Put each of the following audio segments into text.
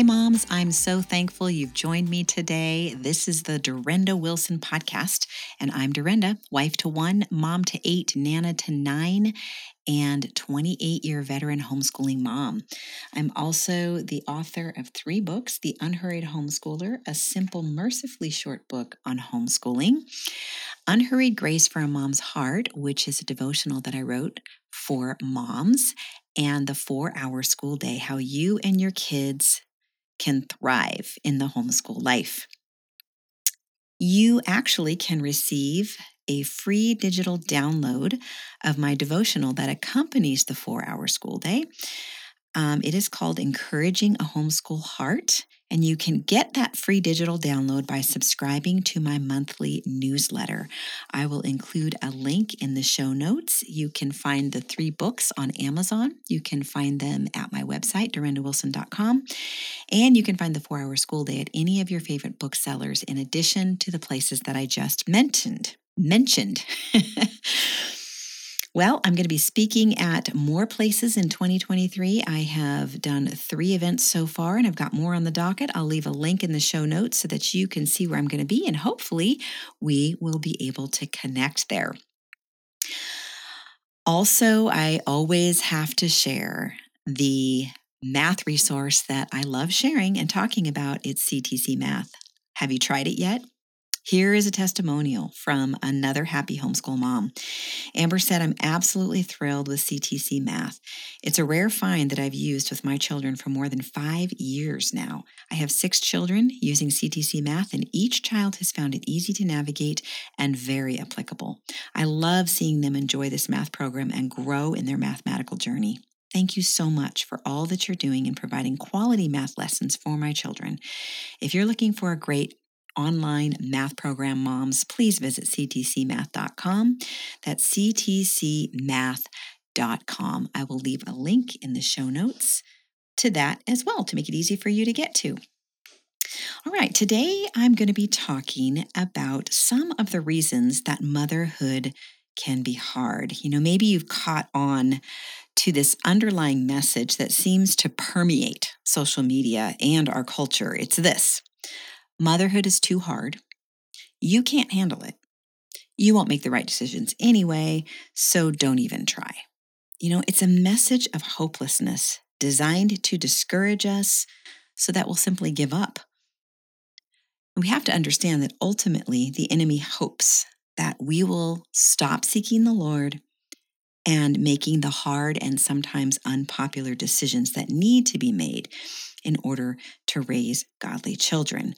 Hey, moms, I'm so thankful you've joined me today. This is the Durenda Wilson podcast, and I'm Durenda, wife to one, mom to eight, nana to nine, and 28 year veteran homeschooling mom. I'm also the author of three books The Unhurried Homeschooler, a simple, mercifully short book on homeschooling, Unhurried Grace for a Mom's Heart, which is a devotional that I wrote for moms, and The Four Hour School Day How You and Your Kids Can Thrive in the Homeschool Life. You actually can receive a free digital download of my devotional that accompanies the four hour school day. Um, it is called Encouraging a Homeschool Heart, and you can get that free digital download by subscribing to my monthly newsletter. I will include a link in the show notes. You can find the three books on Amazon. You can find them at my website, durendawilson.com. And you can find the four hour school day at any of your favorite booksellers, in addition to the places that I just mentioned mentioned. well, I'm going to be speaking at more places in 2023. I have done three events so far, and I've got more on the docket. I'll leave a link in the show notes so that you can see where I'm going to be, and hopefully, we will be able to connect there. Also, I always have to share the math resource that I love sharing and talking about. It's CTC Math. Have you tried it yet? Here is a testimonial from another happy homeschool mom. Amber said, I'm absolutely thrilled with CTC Math. It's a rare find that I've used with my children for more than five years now. I have six children using CTC Math, and each child has found it easy to navigate and very applicable. I love seeing them enjoy this math program and grow in their mathematical journey. Thank you so much for all that you're doing in providing quality math lessons for my children. If you're looking for a great online math program moms, please visit ctcmath.com. That's ctcmath.com. I will leave a link in the show notes to that as well to make it easy for you to get to. All right, today I'm going to be talking about some of the reasons that motherhood can be hard. You know, maybe you've caught on to this underlying message that seems to permeate social media and our culture. It's this Motherhood is too hard. You can't handle it. You won't make the right decisions anyway, so don't even try. You know, it's a message of hopelessness designed to discourage us so that we'll simply give up. We have to understand that ultimately the enemy hopes that we will stop seeking the Lord and making the hard and sometimes unpopular decisions that need to be made in order to raise godly children.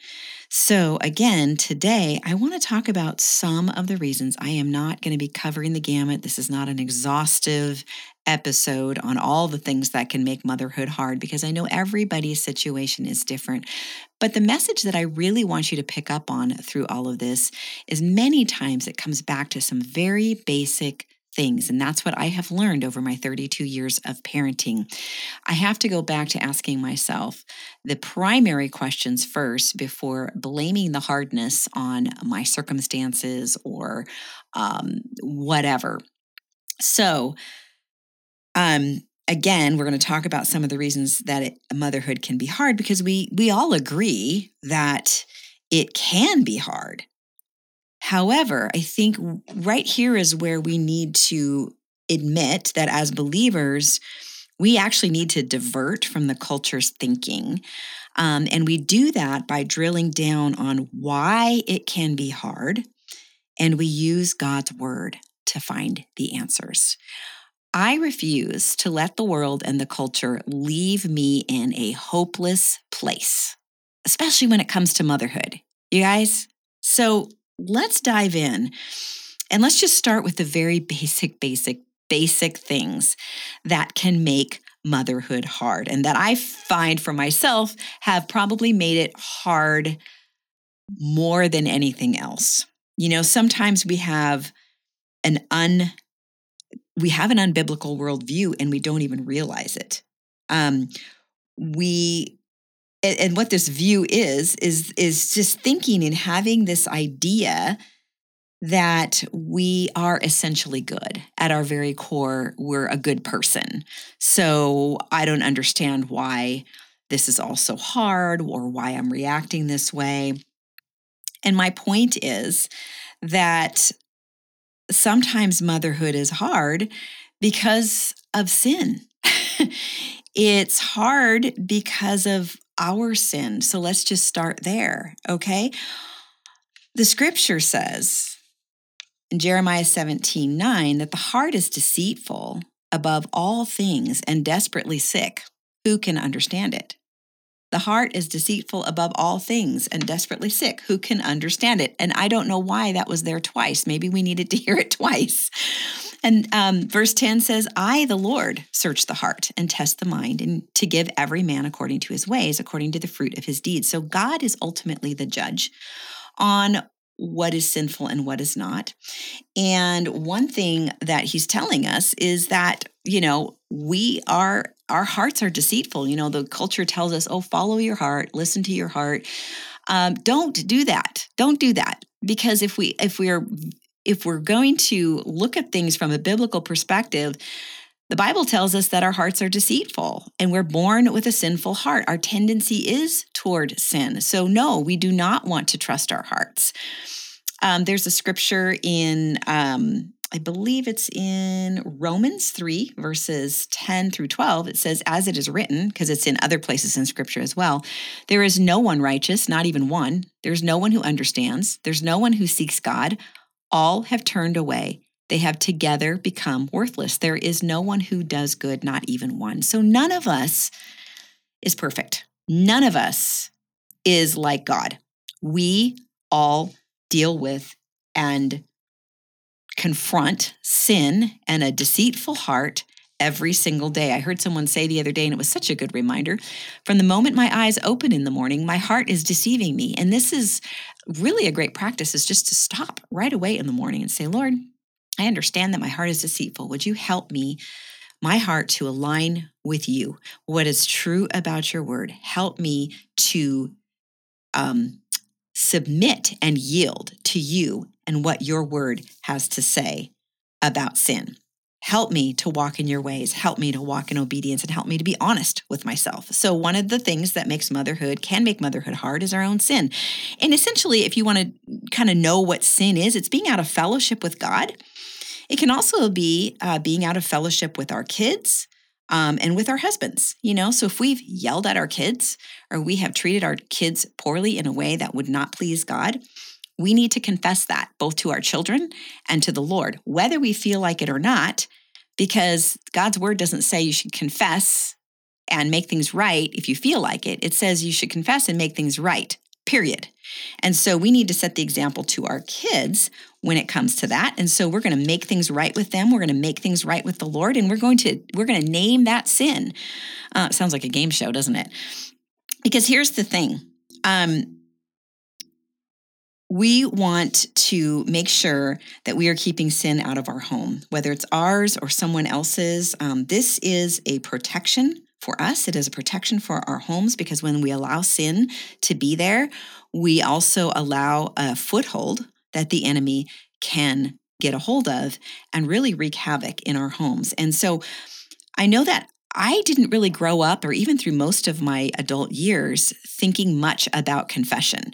So, again, today I want to talk about some of the reasons I am not going to be covering the gamut. This is not an exhaustive episode on all the things that can make motherhood hard because I know everybody's situation is different. But the message that I really want you to pick up on through all of this is many times it comes back to some very basic things. And that's what I have learned over my 32 years of parenting. I have to go back to asking myself the primary questions first before blaming the hardness on my circumstances or um, whatever. So, um, again we're going to talk about some of the reasons that it, motherhood can be hard because we we all agree that it can be hard However, I think right here is where we need to admit that as believers, we actually need to divert from the culture's thinking. Um, and we do that by drilling down on why it can be hard, and we use God's word to find the answers. I refuse to let the world and the culture leave me in a hopeless place, especially when it comes to motherhood. You guys? So let's dive in and let's just start with the very basic, basic, basic things that can make motherhood hard and that I find for myself have probably made it hard more than anything else. You know, sometimes we have an un we have an unbiblical worldview and we don't even realize it. Um, we and, and what this view is is is just thinking and having this idea that we are essentially good at our very core we're a good person so i don't understand why this is all so hard or why I'm reacting this way. And my point is that sometimes motherhood is hard because of sin. it's hard because of our sin. So let's just start there, okay? The scripture says in Jeremiah 17 9 that the heart is deceitful above all things and desperately sick. Who can understand it? The heart is deceitful above all things and desperately sick. Who can understand it? And I don't know why that was there twice. Maybe we needed to hear it twice. And um, verse 10 says, I, the Lord, search the heart and test the mind, and to give every man according to his ways, according to the fruit of his deeds. So God is ultimately the judge on what is sinful and what is not. And one thing that he's telling us is that, you know, we are, our hearts are deceitful. You know, the culture tells us, oh, follow your heart, listen to your heart. Um, don't do that. Don't do that. Because if we, if we are, if we're going to look at things from a biblical perspective, the Bible tells us that our hearts are deceitful and we're born with a sinful heart. Our tendency is toward sin. So, no, we do not want to trust our hearts. Um, there's a scripture in, um, I believe it's in Romans 3, verses 10 through 12. It says, As it is written, because it's in other places in scripture as well, there is no one righteous, not even one. There's no one who understands. There's no one who seeks God. All have turned away they have together become worthless. There is no one who does good, not even one. So none of us is perfect. None of us is like God. We all deal with and confront sin and a deceitful heart every single day. I heard someone say the other day, and it was such a good reminder from the moment my eyes open in the morning, my heart is deceiving me. And this is really a great practice, is just to stop right away in the morning and say, Lord, I understand that my heart is deceitful. Would you help me, my heart, to align with you? What is true about your word? Help me to um, submit and yield to you and what your word has to say about sin. Help me to walk in your ways. Help me to walk in obedience and help me to be honest with myself. So, one of the things that makes motherhood, can make motherhood hard, is our own sin. And essentially, if you want to kind of know what sin is, it's being out of fellowship with God it can also be uh, being out of fellowship with our kids um, and with our husbands. You know, so if we've yelled at our kids or we have treated our kids poorly in a way that would not please God, we need to confess that both to our children and to the Lord, whether we feel like it or not, because God's word doesn't say you should confess and make things right if you feel like it. It says you should confess and make things right period. And so we need to set the example to our kids when it comes to that. And so we're going to make things right with them. We're going to make things right with the Lord, and we're going to we're going to name that sin. Uh, sounds like a game show, doesn't it? Because here's the thing. Um, we want to make sure that we are keeping sin out of our home, whether it's ours or someone else's. Um, this is a protection for us, it is a protection for our homes because when we allow sin to be there, we also allow a foothold that the enemy can get a hold of and really wreak havoc in our homes. And so I know that I didn't really grow up, or even through most of my adult years, thinking much about confession.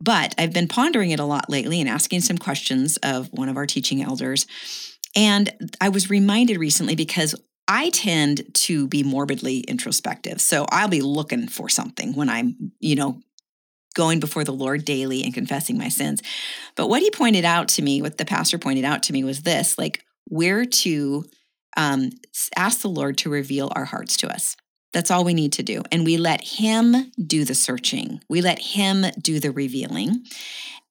But I've been pondering it a lot lately and asking some questions of one of our teaching elders. And I was reminded recently because I tend to be morbidly introspective. So I'll be looking for something when I'm, you know, going before the Lord daily and confessing my sins. But what he pointed out to me, what the pastor pointed out to me was this like, we're to um, ask the Lord to reveal our hearts to us. That's all we need to do. And we let Him do the searching, we let Him do the revealing.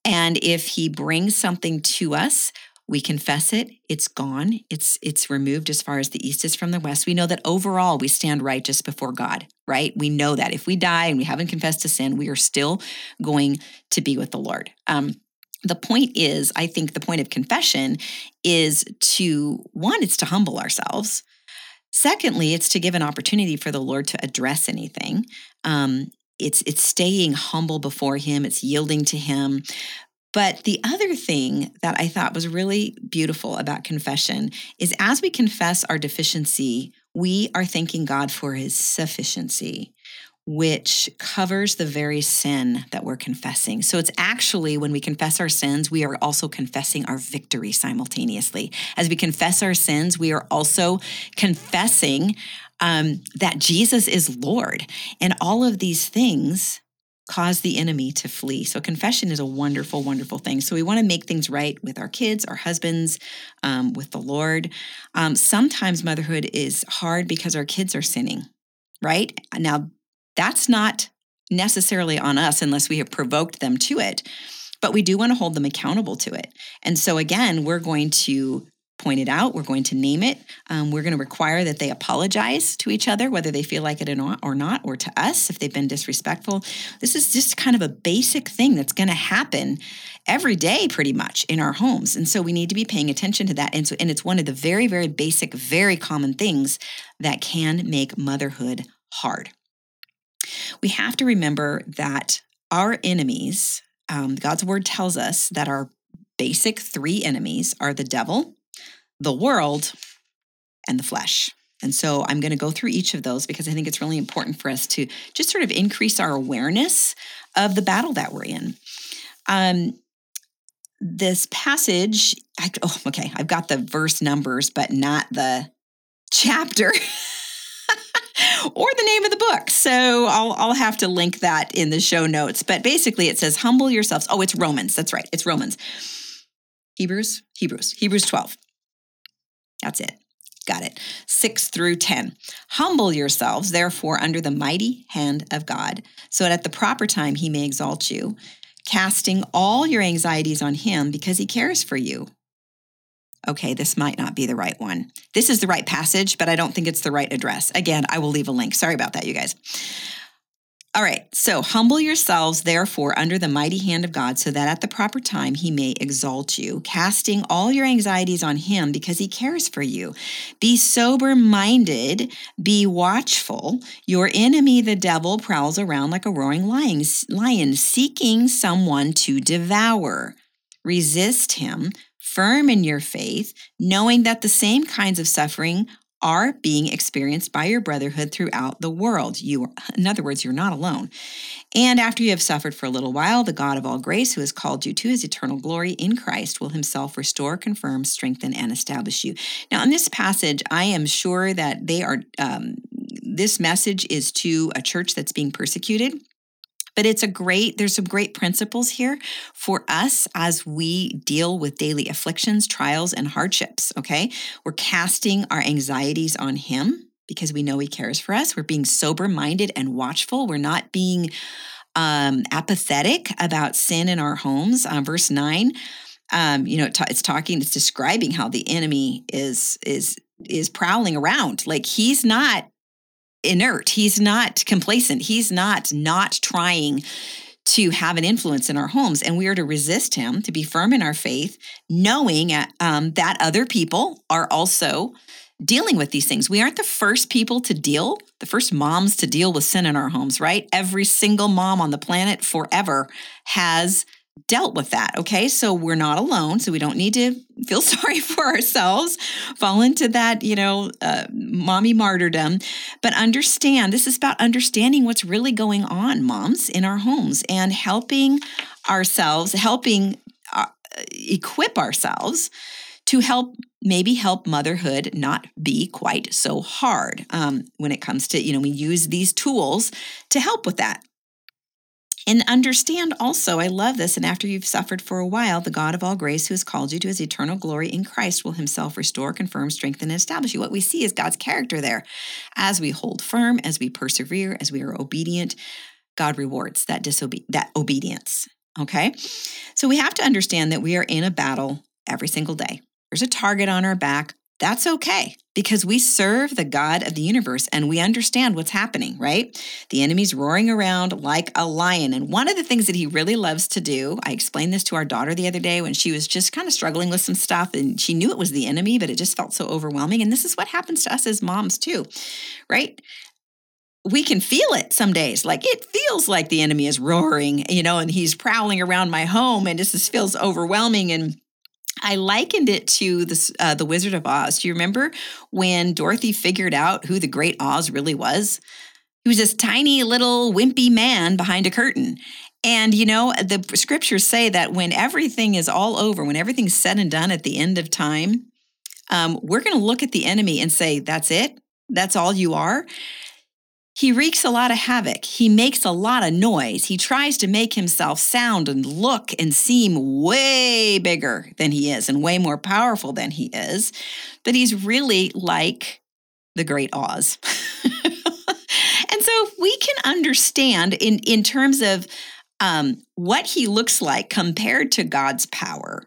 And if He brings something to us, we confess it it's gone. It's it's removed as far as the east is from the west. We know that overall we stand righteous before god right? We know that. If we die and we haven't confessed to sin we are still going to be with the lord. Um, the point is i think the point of confession is to one it's to humble ourselves secondly it's to give an opportunity for the lord to address anything. Um, it's it's staying humble before him. It's yielding to him. But the other thing that I thought was really beautiful about confession is as we confess our deficiency, we are thanking God for his sufficiency. Which covers the very sin that we're confessing. So it's actually when we confess our sins, we are also confessing our victory simultaneously. As we confess our sins, we are also confessing um, that Jesus is Lord. And all of these things cause the enemy to flee. So confession is a wonderful, wonderful thing. So we want to make things right with our kids, our husbands, um, with the Lord. Um, sometimes motherhood is hard because our kids are sinning, right? Now, that's not necessarily on us unless we have provoked them to it, but we do want to hold them accountable to it. And so, again, we're going to point it out. We're going to name it. Um, we're going to require that they apologize to each other, whether they feel like it or not, or not, or to us if they've been disrespectful. This is just kind of a basic thing that's going to happen every day, pretty much in our homes, and so we need to be paying attention to that. And so, and it's one of the very, very basic, very common things that can make motherhood hard we have to remember that our enemies, um, God's word tells us that our basic three enemies are the devil, the world, and the flesh. And so I'm going to go through each of those because I think it's really important for us to just sort of increase our awareness of the battle that we're in. Um, this passage, I, oh, okay, I've got the verse numbers, but not the chapter. or the name of the book. So I'll, I'll have to link that in the show notes. But basically, it says, Humble yourselves. Oh, it's Romans. That's right. It's Romans. Hebrews, Hebrews, Hebrews 12. That's it. Got it. 6 through 10. Humble yourselves, therefore, under the mighty hand of God, so that at the proper time he may exalt you, casting all your anxieties on him because he cares for you okay, this might not be the right one. This is the right passage, but I don't think it's the right address. Again, I will leave a link. Sorry about that, you guys. All right, so humble yourselves, therefore, under the mighty hand of God, so that at the proper time he may exalt you, casting all your anxieties on him because he cares for you. Be sober minded, be watchful. Your enemy, the devil, prowls around like a roaring lion, lion seeking someone to devour. Resist him, firm in your faith, knowing that the same kinds of suffering are being experienced by your brotherhood throughout the world. You are, in other words, you're not alone. And after you have suffered for a little while, the God of all grace, who has called you to his eternal glory in Christ, will himself restore, confirm, strengthen, and establish you. Now, in this passage, I am sure that they are, um, this message is to a church that's being persecuted. But it's a great, there's some great principles here for us as we deal with daily afflictions, trials, and hardships. Okay. We're casting our anxieties on Him because we know He cares for us. We're being sober minded and watchful. We're not being um, apathetic about sin in our homes. Uh, verse 9. Um, you know, it's talking, it's describing how the enemy is is is prowling around. Like he's not inert. He's not complacent. He's not not trying to have an influence in our homes. And we are to resist him, to be firm in our faith, knowing um, that other people are also dealing with these things. We aren't the first people to deal, the first moms to deal with sin in our homes, right? Every single mom on the planet forever has dealt with that. Okay. So we're not alone. So we don't need to feel sorry for ourselves, fall into that, you know, uh, mommy martyrdom. But understand this is about understanding what's really going on, moms, in our homes and helping ourselves, helping uh, equip ourselves to help maybe help motherhood not be quite so hard um, when it comes to you know we use these tools to help with that and understand also, I love this, and after you've suffered for a while, the God of all grace, who has called you to his eternal glory in Christ, will himself restore, confirm, strengthen, and establish you. What we see is God's character there. As we hold firm, as we persevere, as we are obedient, God rewards that disobe- that obedience. Okay? So we have to understand that we are in a battle every single day. There's a target on our back. That's okay because we serve the God of the universe and we understand what's happening, right? The enemy's roaring around like a lion. And one of the things that he really loves to do, I explained this to our daughter the other day when she was just kind of struggling with some stuff and she knew it was the enemy, but it just felt so overwhelming. And this is what happens to us as moms too, right? we can feel it some days. Like it feels like the enemy is roaring, you know, and he's prowling around my home and this just feels overwhelming. And I likened it to the uh, the Wizard of Oz. Do you remember when Dorothy figured out who the Great Oz really was? He was this tiny little wimpy man behind a curtain. And you know, the scriptures say that when everything is all over, when everything's said and done at the end of time, um, we're going to look at the enemy and say, That's it? That's all you are? He wreaks a lot of havoc. He makes a lot of noise. He tries to make himself sound and look and seem way bigger than he is and way more powerful than he is. But he's really like the great Oz. and so we can understand in, in terms of um, what he looks like compared to God's power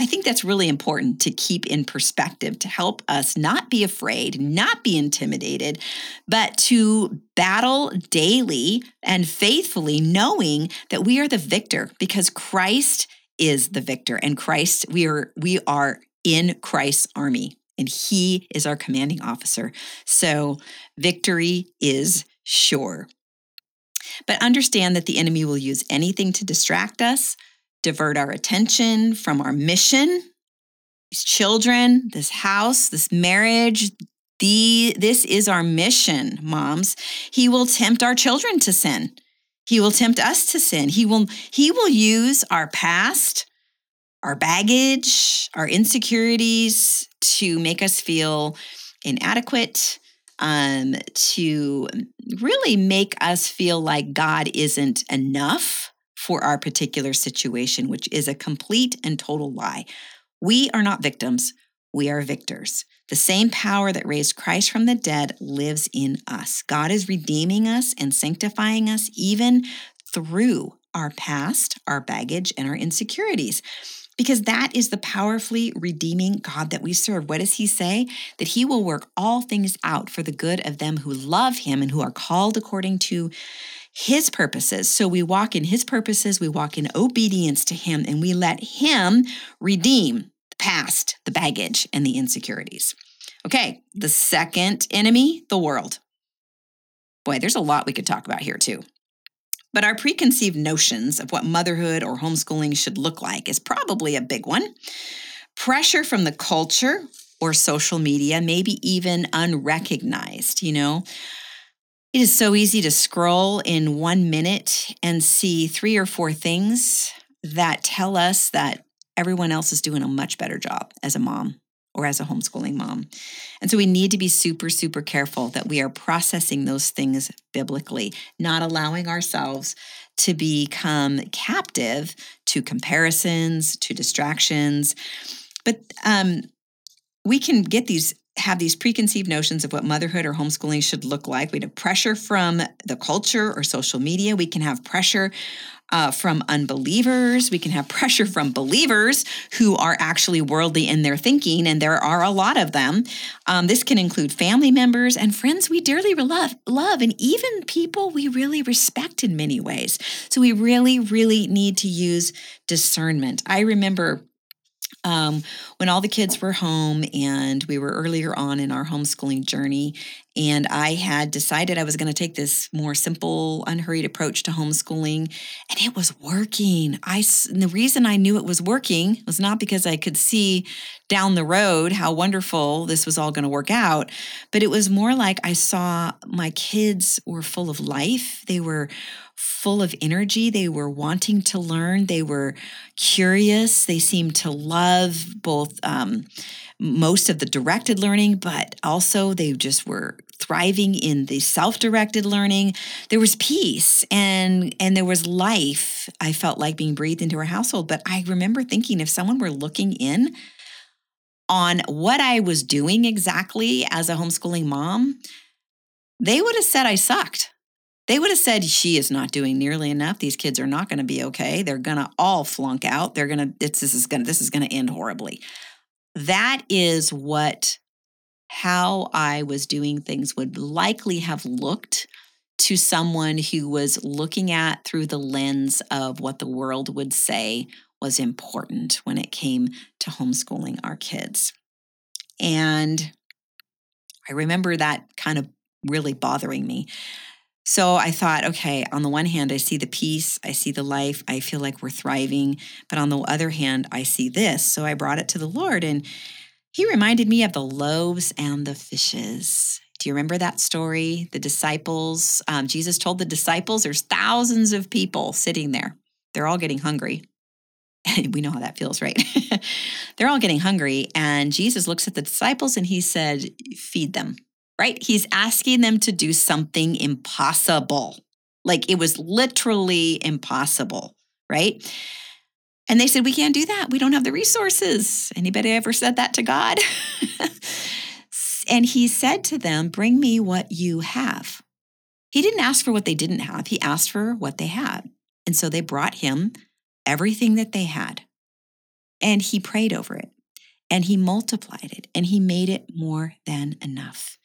I think that's really important to keep in perspective to help us not be afraid, not be intimidated, but to battle daily and faithfully, knowing that we are the victor because Christ is the victor and Christ, we are, we are in Christ's army and he is our commanding officer. So victory is sure. But understand that the enemy will use anything to distract us divert our attention from our mission, these children, this house, this marriage. The, this is our mission, moms. He will tempt our children to sin. He will tempt us to sin. He will, he will use our past, our baggage, our insecurities to make us feel inadequate, um, to really make us feel like God isn't enough for our particular situation, which is a complete and total lie. We are not victims, we are victors. The same power that raised Christ from the dead lives in us. God is redeeming us and sanctifying us even through our past, our baggage, and our insecurities. Because that is the powerfully redeeming God that we serve. What does he say? That he will work all things out for the good of them who love him and who are called according to his purposes. So we walk in his purposes, we walk in obedience to him, and we let him redeem the past, the baggage, and the insecurities. Okay, the second enemy, the world. Boy, there's a lot we could talk about here too. But our preconceived notions of what motherhood or homeschooling should look like is probably a big one. Pressure from the culture or social media, maybe even unrecognized, you know. It is so easy to scroll in one minute and see three or four things that tell us that everyone else is doing a much better job as a mom or as a homeschooling mom. And so we need to be super, super careful that we are processing those things biblically, not allowing ourselves to become captive to comparisons, to distractions. But um, we can get these have these preconceived notions of what motherhood or homeschooling should look like. We have pressure from the culture or social media. We can have pressure uh, from unbelievers. We can have pressure from believers who are actually worldly in their thinking, and there are a lot of them. Um, this can include family members and friends we dearly love, love, and even people we really respect in many ways. So we really, really need to use discernment. I remember um, when all the kids were home and we were earlier on in our homeschooling journey, and I had decided I was going to take this more simple, unhurried approach to homeschooling, and it was working. I the reason I knew it was working was not because I could see down the road how wonderful this was all going to work out, but it was more like I saw my kids were full of life. They were full of energy. They were wanting to learn. They were curious. They seemed to love both um, most of the directed learning, but also they just were thriving in the self-directed learning there was peace and and there was life i felt like being breathed into our household but i remember thinking if someone were looking in on what i was doing exactly as a homeschooling mom they would have said i sucked they would have said she is not doing nearly enough. These kids are not going to be okay. They're going to all flunk out. They're going to this is going to this is going to end horribly. That is what how I was doing things would likely have looked to someone who was looking at through the lens of what the world would say was important when it came to homeschooling our kids. And I remember that kind of really bothering me. So I thought, okay, on the one hand, I see the peace, I see the life, I feel like we're thriving. But on the other hand, I see this. So I brought it to the Lord and he reminded me of the loaves and the fishes. Do you remember that story? The disciples, um, Jesus told the disciples there's thousands of people sitting there. They're all getting hungry. we know how that feels, right? They're all getting hungry. And Jesus looks at the disciples and he said, Feed them, right? He's asking them to do something impossible. Like it was literally impossible, right? And they said, We can't do that. We don't have the resources. Anybody ever said that to God? and he said to them, Bring me what you have. He didn't ask for what they didn't have, he asked for what they had. And so they brought him everything that they had. And he prayed over it and he multiplied it and he made it more than enough.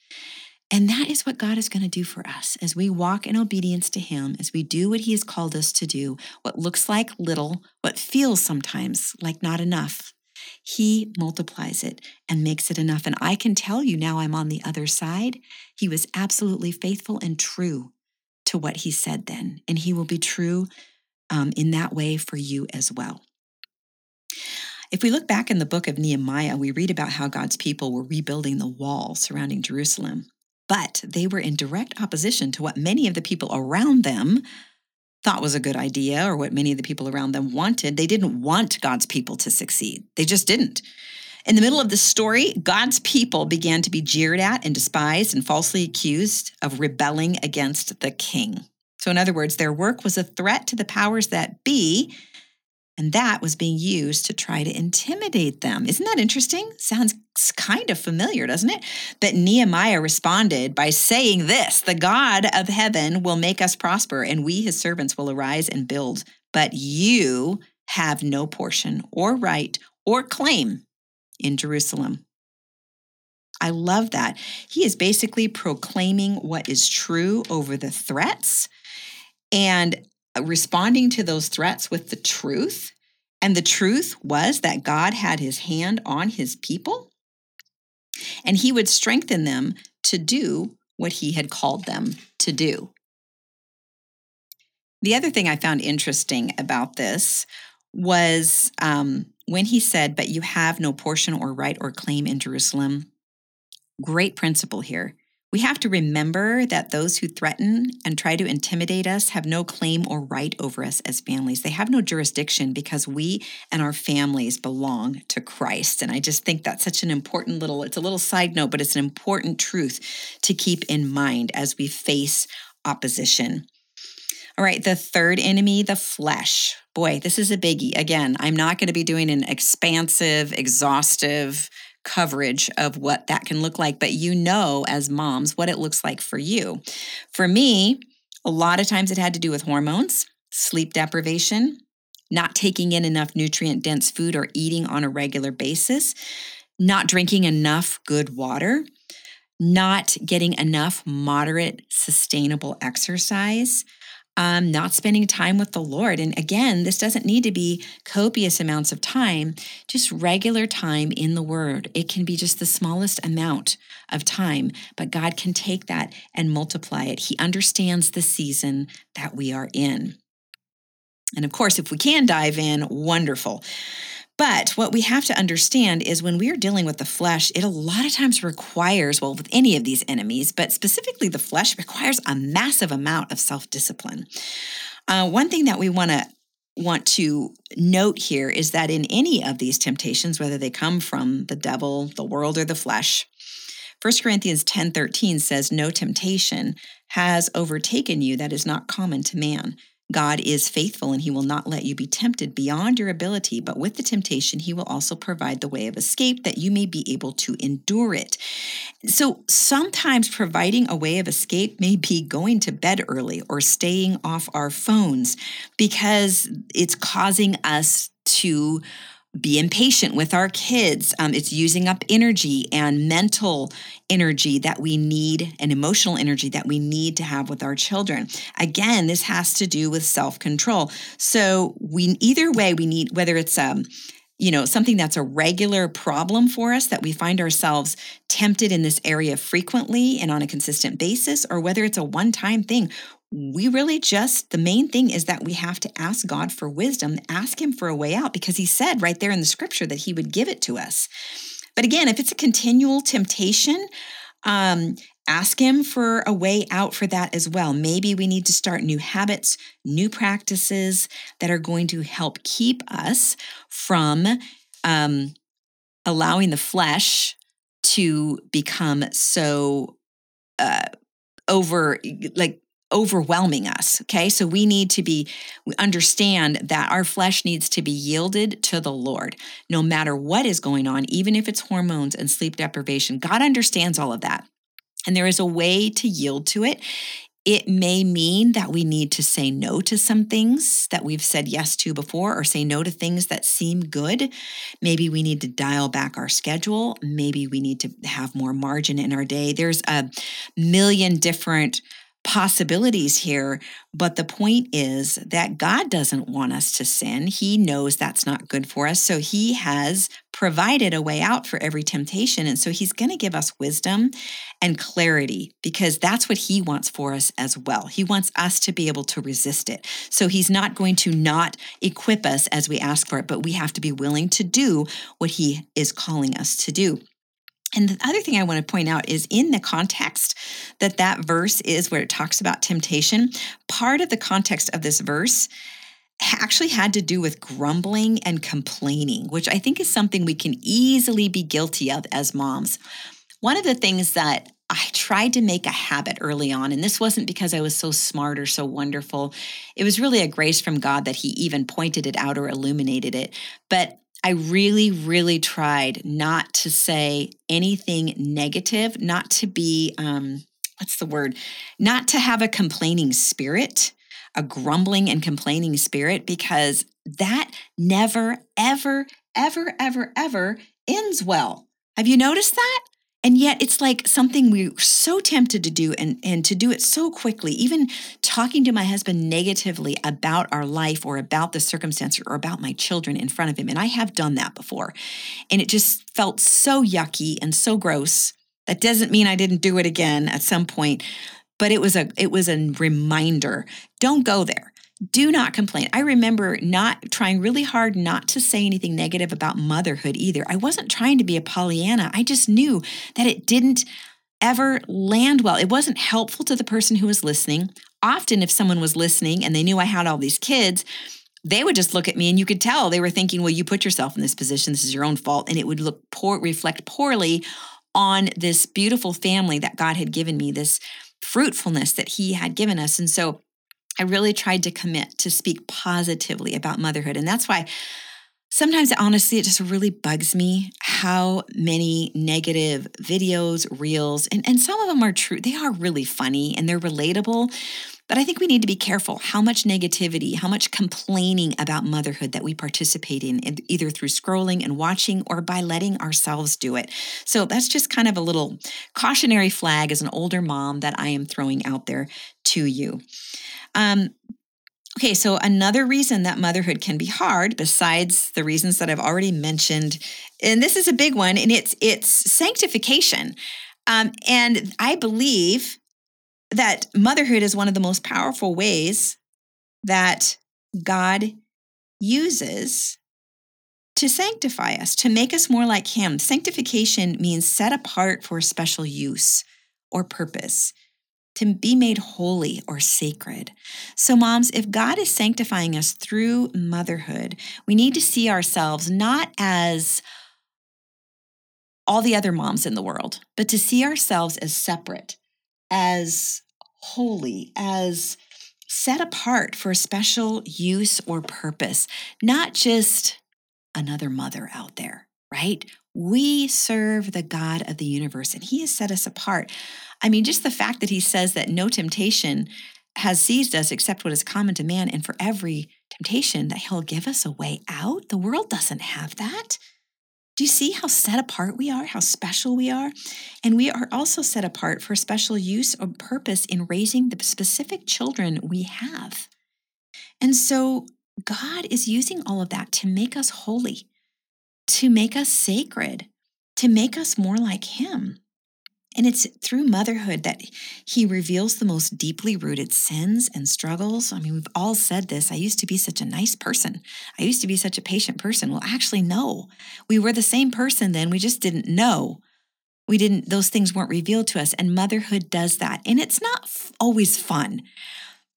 And that is what God is going to do for us as we walk in obedience to Him, as we do what He has called us to do, what looks like little, what feels sometimes like not enough. He multiplies it and makes it enough. And I can tell you now I'm on the other side. He was absolutely faithful and true to what He said then. And He will be true um, in that way for you as well. If we look back in the book of Nehemiah, we read about how God's people were rebuilding the wall surrounding Jerusalem, but they were in direct opposition to what many of the people around them thought was a good idea or what many of the people around them wanted. They didn't want God's people to succeed, they just didn't. In the middle of the story, God's people began to be jeered at and despised and falsely accused of rebelling against the king. So, in other words, their work was a threat to the powers that be, and that was being used to try to intimidate them. Isn't that interesting? Sounds kind of familiar, doesn't it? But Nehemiah responded by saying this The God of heaven will make us prosper, and we, his servants, will arise and build. But you have no portion or right or claim in Jerusalem. I love that. He is basically proclaiming what is true over the threats and responding to those threats with the truth. And the truth was that God had his hand on his people and he would strengthen them to do what he had called them to do. The other thing I found interesting about this was um, when he said, But you have no portion or right or claim in Jerusalem. Great principle here. We have to remember that those who threaten and try to intimidate us have no claim or right over us as families. They have no jurisdiction because we and our families belong to Christ. And I just think that's such an important little, it's a little side note, but it's an important truth to keep in mind as we face opposition. All right, the third enemy, the flesh. Boy, this is a biggie. Again, I'm not going to be doing an expansive, exhaustive coverage of what that can look like, but you know, as moms, what it looks like for you. For me, a lot of times it had to do with hormones, sleep deprivation, not taking in enough nutrient dense food or eating on a regular basis, not drinking enough good water, not getting enough moderate, sustainable exercise, um, not spending time with the Lord. And again, this doesn't need to be copious amounts of time, just regular time in the Word. It can be just the smallest amount of time, but God can take that and multiply it. He understands the season that we are in. And of course, if we can dive in, wonderful. But what we have to understand is when we are dealing with the flesh, it a lot of times requires, well, with any of these enemies, but specifically the flesh, requires a massive amount of self discipline. Uh, one thing that we want to want to note here is that in any of these temptations, whether they come from the devil, the world, or the flesh, 1 Corinthians 10 13 says, No temptation has overtaken you that is not common to man. God is faithful and he will not let you be tempted beyond your ability, but with the temptation, he will also provide the way of escape that you may be able to endure it. So sometimes providing a way of escape may be going to bed early or staying off our phones because it's causing us to be impatient with our kids. Um, it's using up energy and mental energy that we need and emotional energy that we need to have with our children. Again, this has to do with self control. So we either way we need whether it's um you know something that's a regular problem for us that we find ourselves tempted in this area frequently and on a consistent basis or whether it's a one time thing we really just, the main thing is that we have to ask God for wisdom, ask Him for a way out, because He said right there in the scripture that He would give it to us. But again, if it's a continual temptation, um, ask Him for a way out for that as well. Maybe we need to start new habits, new practices that are going to help keep us from um, allowing the flesh to become so uh, over, like overwhelming us. Okay. So we need to be, we understand that our flesh needs to be yielded to the Lord no matter what is going on, even if it's hormones and sleep deprivation. God understands all of that. And there is a way to yield to it. It may mean that we need to say no to some things that we've said yes to before, or say no to things that seem good. Maybe we need to dial back our schedule. Maybe we need to have more margin in our day. There's a million different possibilities here. But the point is that God doesn't want us to sin. He knows that's not good for us. So He has provided a way out for every temptation. And so He's going to give us wisdom and clarity because that's what He wants for us as well. He wants us to be able to resist it. So He's not going to not equip us as we ask for it, but we have to be willing to do what He is calling us to do. And the other thing I want to point out is in the context that that verse is where it talks about temptation, part of the context of this verse actually had to do with grumbling and complaining, which I think is something we can easily be guilty of as moms. One of the things that I tried to make a habit early on, and this wasn't because I was so smart or so wonderful. It was really a grace from God that He even pointed it out or illuminated it. But I really, really tried not to say anything negative, not to be, um, what's the word? Not to have a complaining spirit, a grumbling and complaining spirit, because that never, ever, ever, ever, ever ends well. Have you noticed that? And yet it's like something we're so tempted to do and, and to do it so quickly. Even talking to my husband negatively about our life or about the circumstance or about my children in front of him. And I have done that before. And it just felt so yucky and so gross. That doesn't mean I didn't do it again at some point, but it was a it was a reminder. Don't go there do not complain. I remember not trying really hard not to say anything negative about motherhood either. I wasn't trying to be a Pollyanna. I just knew that it didn't ever land well. It wasn't helpful to the person who was listening. Often, if someone was listening and they knew I had all these kids, they would just look at me and you could tell they were thinking, well, you put yourself in this position. This is your own fault. And it would look poor, reflect poorly on this beautiful family that God had given me, this fruitfulness that He had given us. And so I really tried to commit to speak positively about motherhood. And that's why sometimes, honestly, it just really bugs me how many negative videos, reels, and, and some of them are true. They are really funny and they're relatable. But I think we need to be careful how much negativity, how much complaining about motherhood that we participate in, either through scrolling and watching or by letting ourselves do it. So that's just kind of a little cautionary flag as an older mom that I am throwing out there to you. Um, okay, so another reason that motherhood can be hard, besides the reasons that I've already mentioned, and this is a big one, and it's it's sanctification. Um, and I believe that motherhood is one of the most powerful ways that God uses to sanctify us, to make us more like Him. Sanctification means set apart for special use or purpose to be made holy or sacred. So, moms, if God is sanctifying us through motherhood, we need to see ourselves not as all the other moms in the world, but to see ourselves as separate, as holy, as set apart for a special use or purpose, not just another mother out there, right? We serve the God of the universe and He has set us apart. I mean, just the fact that He says that no temptation has seized us except what is common to man, and for every temptation that He'll give us a way out. The world doesn't have that. Do you see how set apart we are, how special we are? And we are also set apart for special use or purpose in raising the specific children we have. And so God is using all of that to make us holy to make us sacred, to make us more like Him. And it's through motherhood that he reveals the most deeply rooted sins and struggles. I mean, we've all said this. I used to be such a nice person. I used to be such a patient person. Well, actually, no. We were the same person then. We just didn't know. We didn't, those things weren't revealed to us. And motherhood does that. And it's not f- always fun.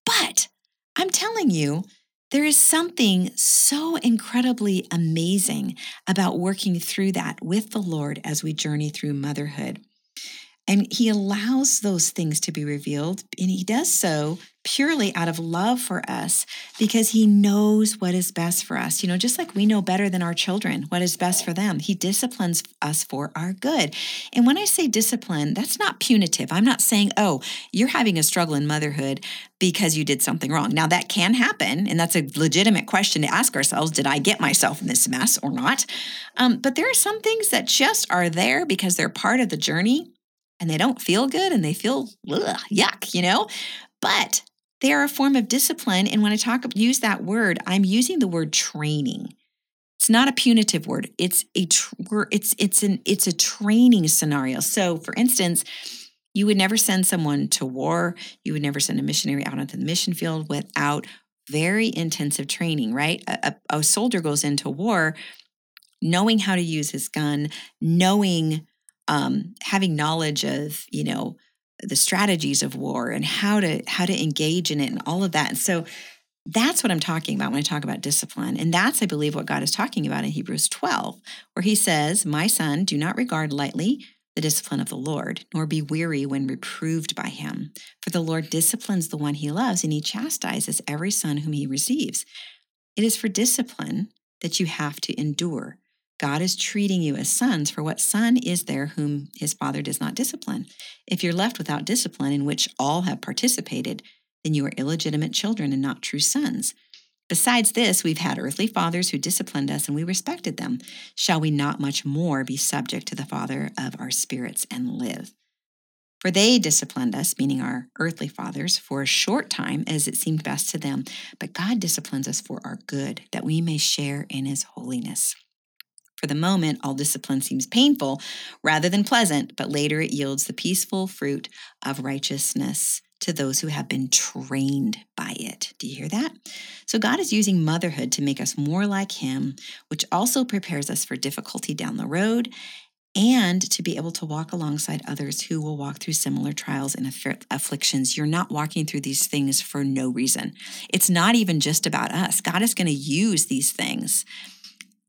But I'm telling you, there is something so incredibly amazing about working through that with the Lord as we journey through motherhood. And he allows those things to be revealed, and he does so purely out of love for us because he knows what is best for us. You know, just like we know better than our children what is best for them, he disciplines us for our good. And when I say discipline, that's not punitive. I'm not saying, oh, you're having a struggle in motherhood because you did something wrong. Now, that can happen, and that's a legitimate question to ask ourselves did I get myself in this mess or not? Um, but there are some things that just are there because they're part of the journey and they don't feel good and they feel ugh, yuck, you know? But they are a form of discipline. And when I talk use that word, I'm using the word training. It's not a punitive word. It's a tr- it's it's an it's a training scenario. So, for instance, you would never send someone to war. You would never send a missionary out onto the mission field without very intensive training. Right? A, a, a soldier goes into war knowing how to use his gun, knowing um, having knowledge of you know the strategies of war and how to how to engage in it and all of that. And so that's what i'm talking about when i talk about discipline. And that's i believe what god is talking about in hebrews 12 where he says my son do not regard lightly the discipline of the lord nor be weary when reproved by him. For the lord disciplines the one he loves and he chastises every son whom he receives. It is for discipline that you have to endure God is treating you as sons, for what son is there whom his father does not discipline? If you're left without discipline, in which all have participated, then you are illegitimate children and not true sons. Besides this, we've had earthly fathers who disciplined us and we respected them. Shall we not much more be subject to the Father of our spirits and live? For they disciplined us, meaning our earthly fathers, for a short time as it seemed best to them. But God disciplines us for our good, that we may share in his holiness. For the moment, all discipline seems painful rather than pleasant, but later it yields the peaceful fruit of righteousness to those who have been trained by it. Do you hear that? So, God is using motherhood to make us more like Him, which also prepares us for difficulty down the road and to be able to walk alongside others who will walk through similar trials and afflictions. You're not walking through these things for no reason. It's not even just about us. God is going to use these things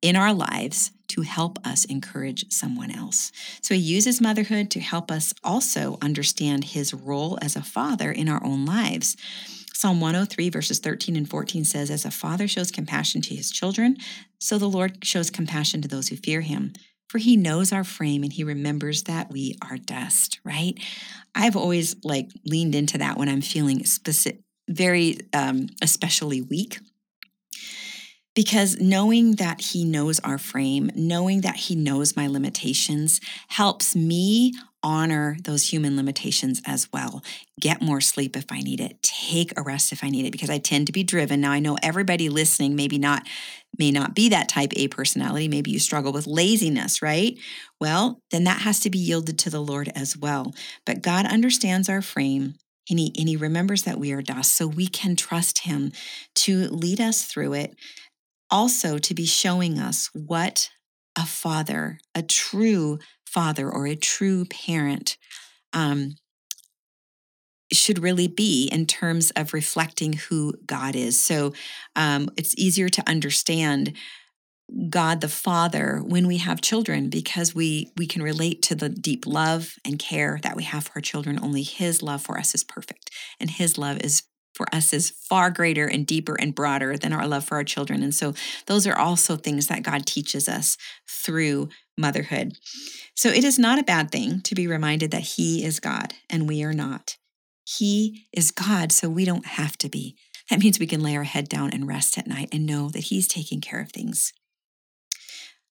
in our lives to help us encourage someone else. So he uses motherhood to help us also understand his role as a father in our own lives. Psalm 103, verses 13 and 14 says, As a father shows compassion to his children, so the Lord shows compassion to those who fear him. For he knows our frame and he remembers that we are dust, right? I've always like leaned into that when I'm feeling specific, very um, especially weak because knowing that he knows our frame, knowing that he knows my limitations, helps me honor those human limitations as well. Get more sleep if I need it. Take a rest if I need it because I tend to be driven. Now I know everybody listening maybe not may not be that type A personality. Maybe you struggle with laziness, right? Well, then that has to be yielded to the Lord as well. But God understands our frame and he, and he remembers that we are dust, so we can trust him to lead us through it also to be showing us what a father, a true father or a true parent, um, should really be in terms of reflecting who God is. So um, it's easier to understand God the Father when we have children because we we can relate to the deep love and care that we have for our children. Only His love for us is perfect, and His love is for us is far greater and deeper and broader than our love for our children. And so those are also things that God teaches us through motherhood. So it is not a bad thing to be reminded that He is God and we are not. He is God, so we don't have to be. That means we can lay our head down and rest at night and know that He's taking care of things.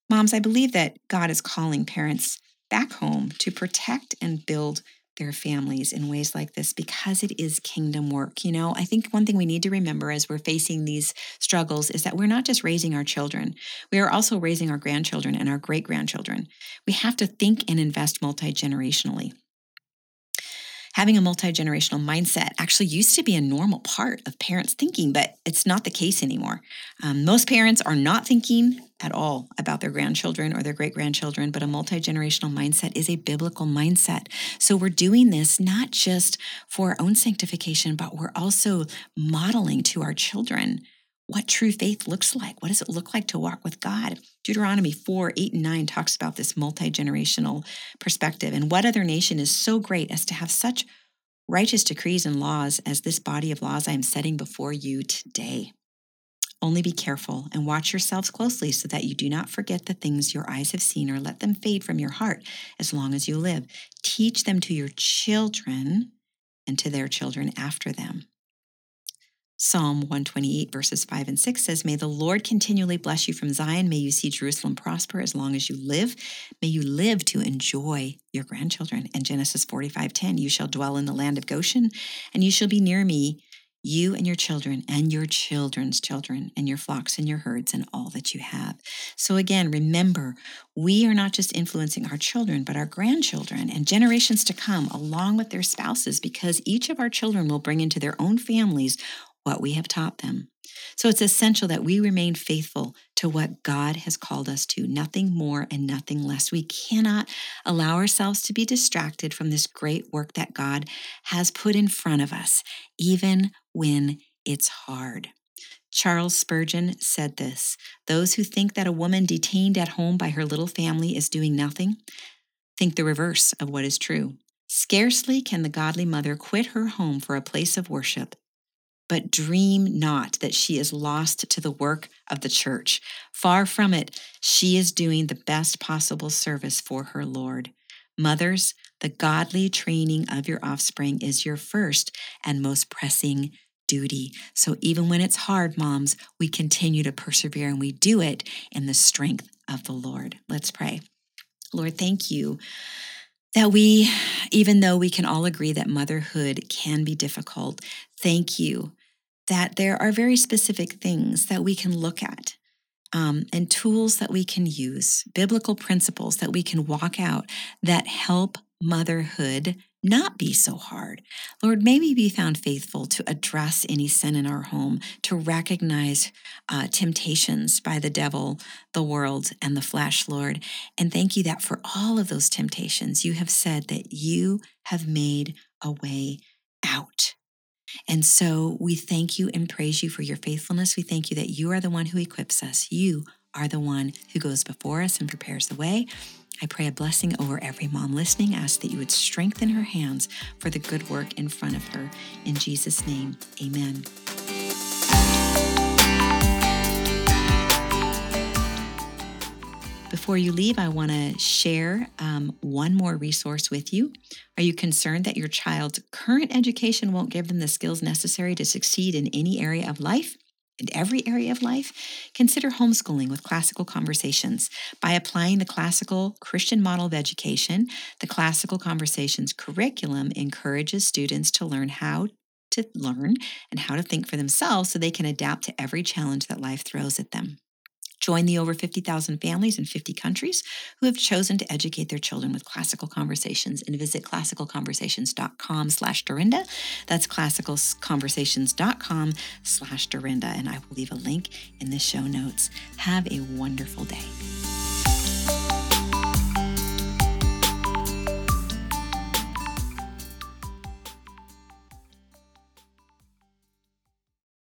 Moms, I believe that God is calling parents back home to protect and build their families in ways like this because it is kingdom work. You know, I think one thing we need to remember as we're facing these struggles is that we're not just raising our children, we are also raising our grandchildren and our great grandchildren. We have to think and invest multi generationally. Having a multi generational mindset actually used to be a normal part of parents' thinking, but it's not the case anymore. Um, most parents are not thinking at all about their grandchildren or their great grandchildren, but a multi generational mindset is a biblical mindset. So we're doing this not just for our own sanctification, but we're also modeling to our children what true faith looks like. What does it look like to walk with God? Deuteronomy 4 8 and 9 talks about this multi generational perspective. And what other nation is so great as to have such righteous decrees and laws as this body of laws I am setting before you today? Only be careful and watch yourselves closely so that you do not forget the things your eyes have seen or let them fade from your heart as long as you live. Teach them to your children and to their children after them. Psalm 128, verses 5 and 6 says, May the Lord continually bless you from Zion. May you see Jerusalem prosper as long as you live. May you live to enjoy your grandchildren. And Genesis 45, 10, You shall dwell in the land of Goshen, and you shall be near me, you and your children, and your children's children, and your flocks and your herds, and all that you have. So again, remember, we are not just influencing our children, but our grandchildren and generations to come, along with their spouses, because each of our children will bring into their own families what we have taught them. So it's essential that we remain faithful to what God has called us to, nothing more and nothing less. We cannot allow ourselves to be distracted from this great work that God has put in front of us, even when it's hard. Charles Spurgeon said this Those who think that a woman detained at home by her little family is doing nothing think the reverse of what is true. Scarcely can the godly mother quit her home for a place of worship but dream not that she is lost to the work of the church. Far from it, she is doing the best possible service for her Lord. Mothers, the godly training of your offspring is your first and most pressing duty. So even when it's hard, moms, we continue to persevere and we do it in the strength of the Lord. Let's pray. Lord, thank you that we, even though we can all agree that motherhood can be difficult, thank you that there are very specific things that we can look at um, and tools that we can use, biblical principles that we can walk out that help motherhood not be so hard. Lord, may we be found faithful to address any sin in our home, to recognize uh, temptations by the devil, the world, and the flesh, Lord. And thank you that for all of those temptations, you have said that you have made a way out. And so we thank you and praise you for your faithfulness. We thank you that you are the one who equips us. You are the one who goes before us and prepares the way. I pray a blessing over every mom listening. ask that you would strengthen her hands for the good work in front of her. In Jesus' name, amen. Before you leave, I want to share um, one more resource with you. Are you concerned that your child's current education won't give them the skills necessary to succeed in any area of life? In every area of life, consider homeschooling with classical conversations. By applying the classical Christian model of education, the classical conversations curriculum encourages students to learn how to learn and how to think for themselves so they can adapt to every challenge that life throws at them. Join the over 50,000 families in 50 countries who have chosen to educate their children with classical conversations and visit classicalconversations.com slash Durenda. That's classicalconversations.com slash Durenda. And I will leave a link in the show notes. Have a wonderful day.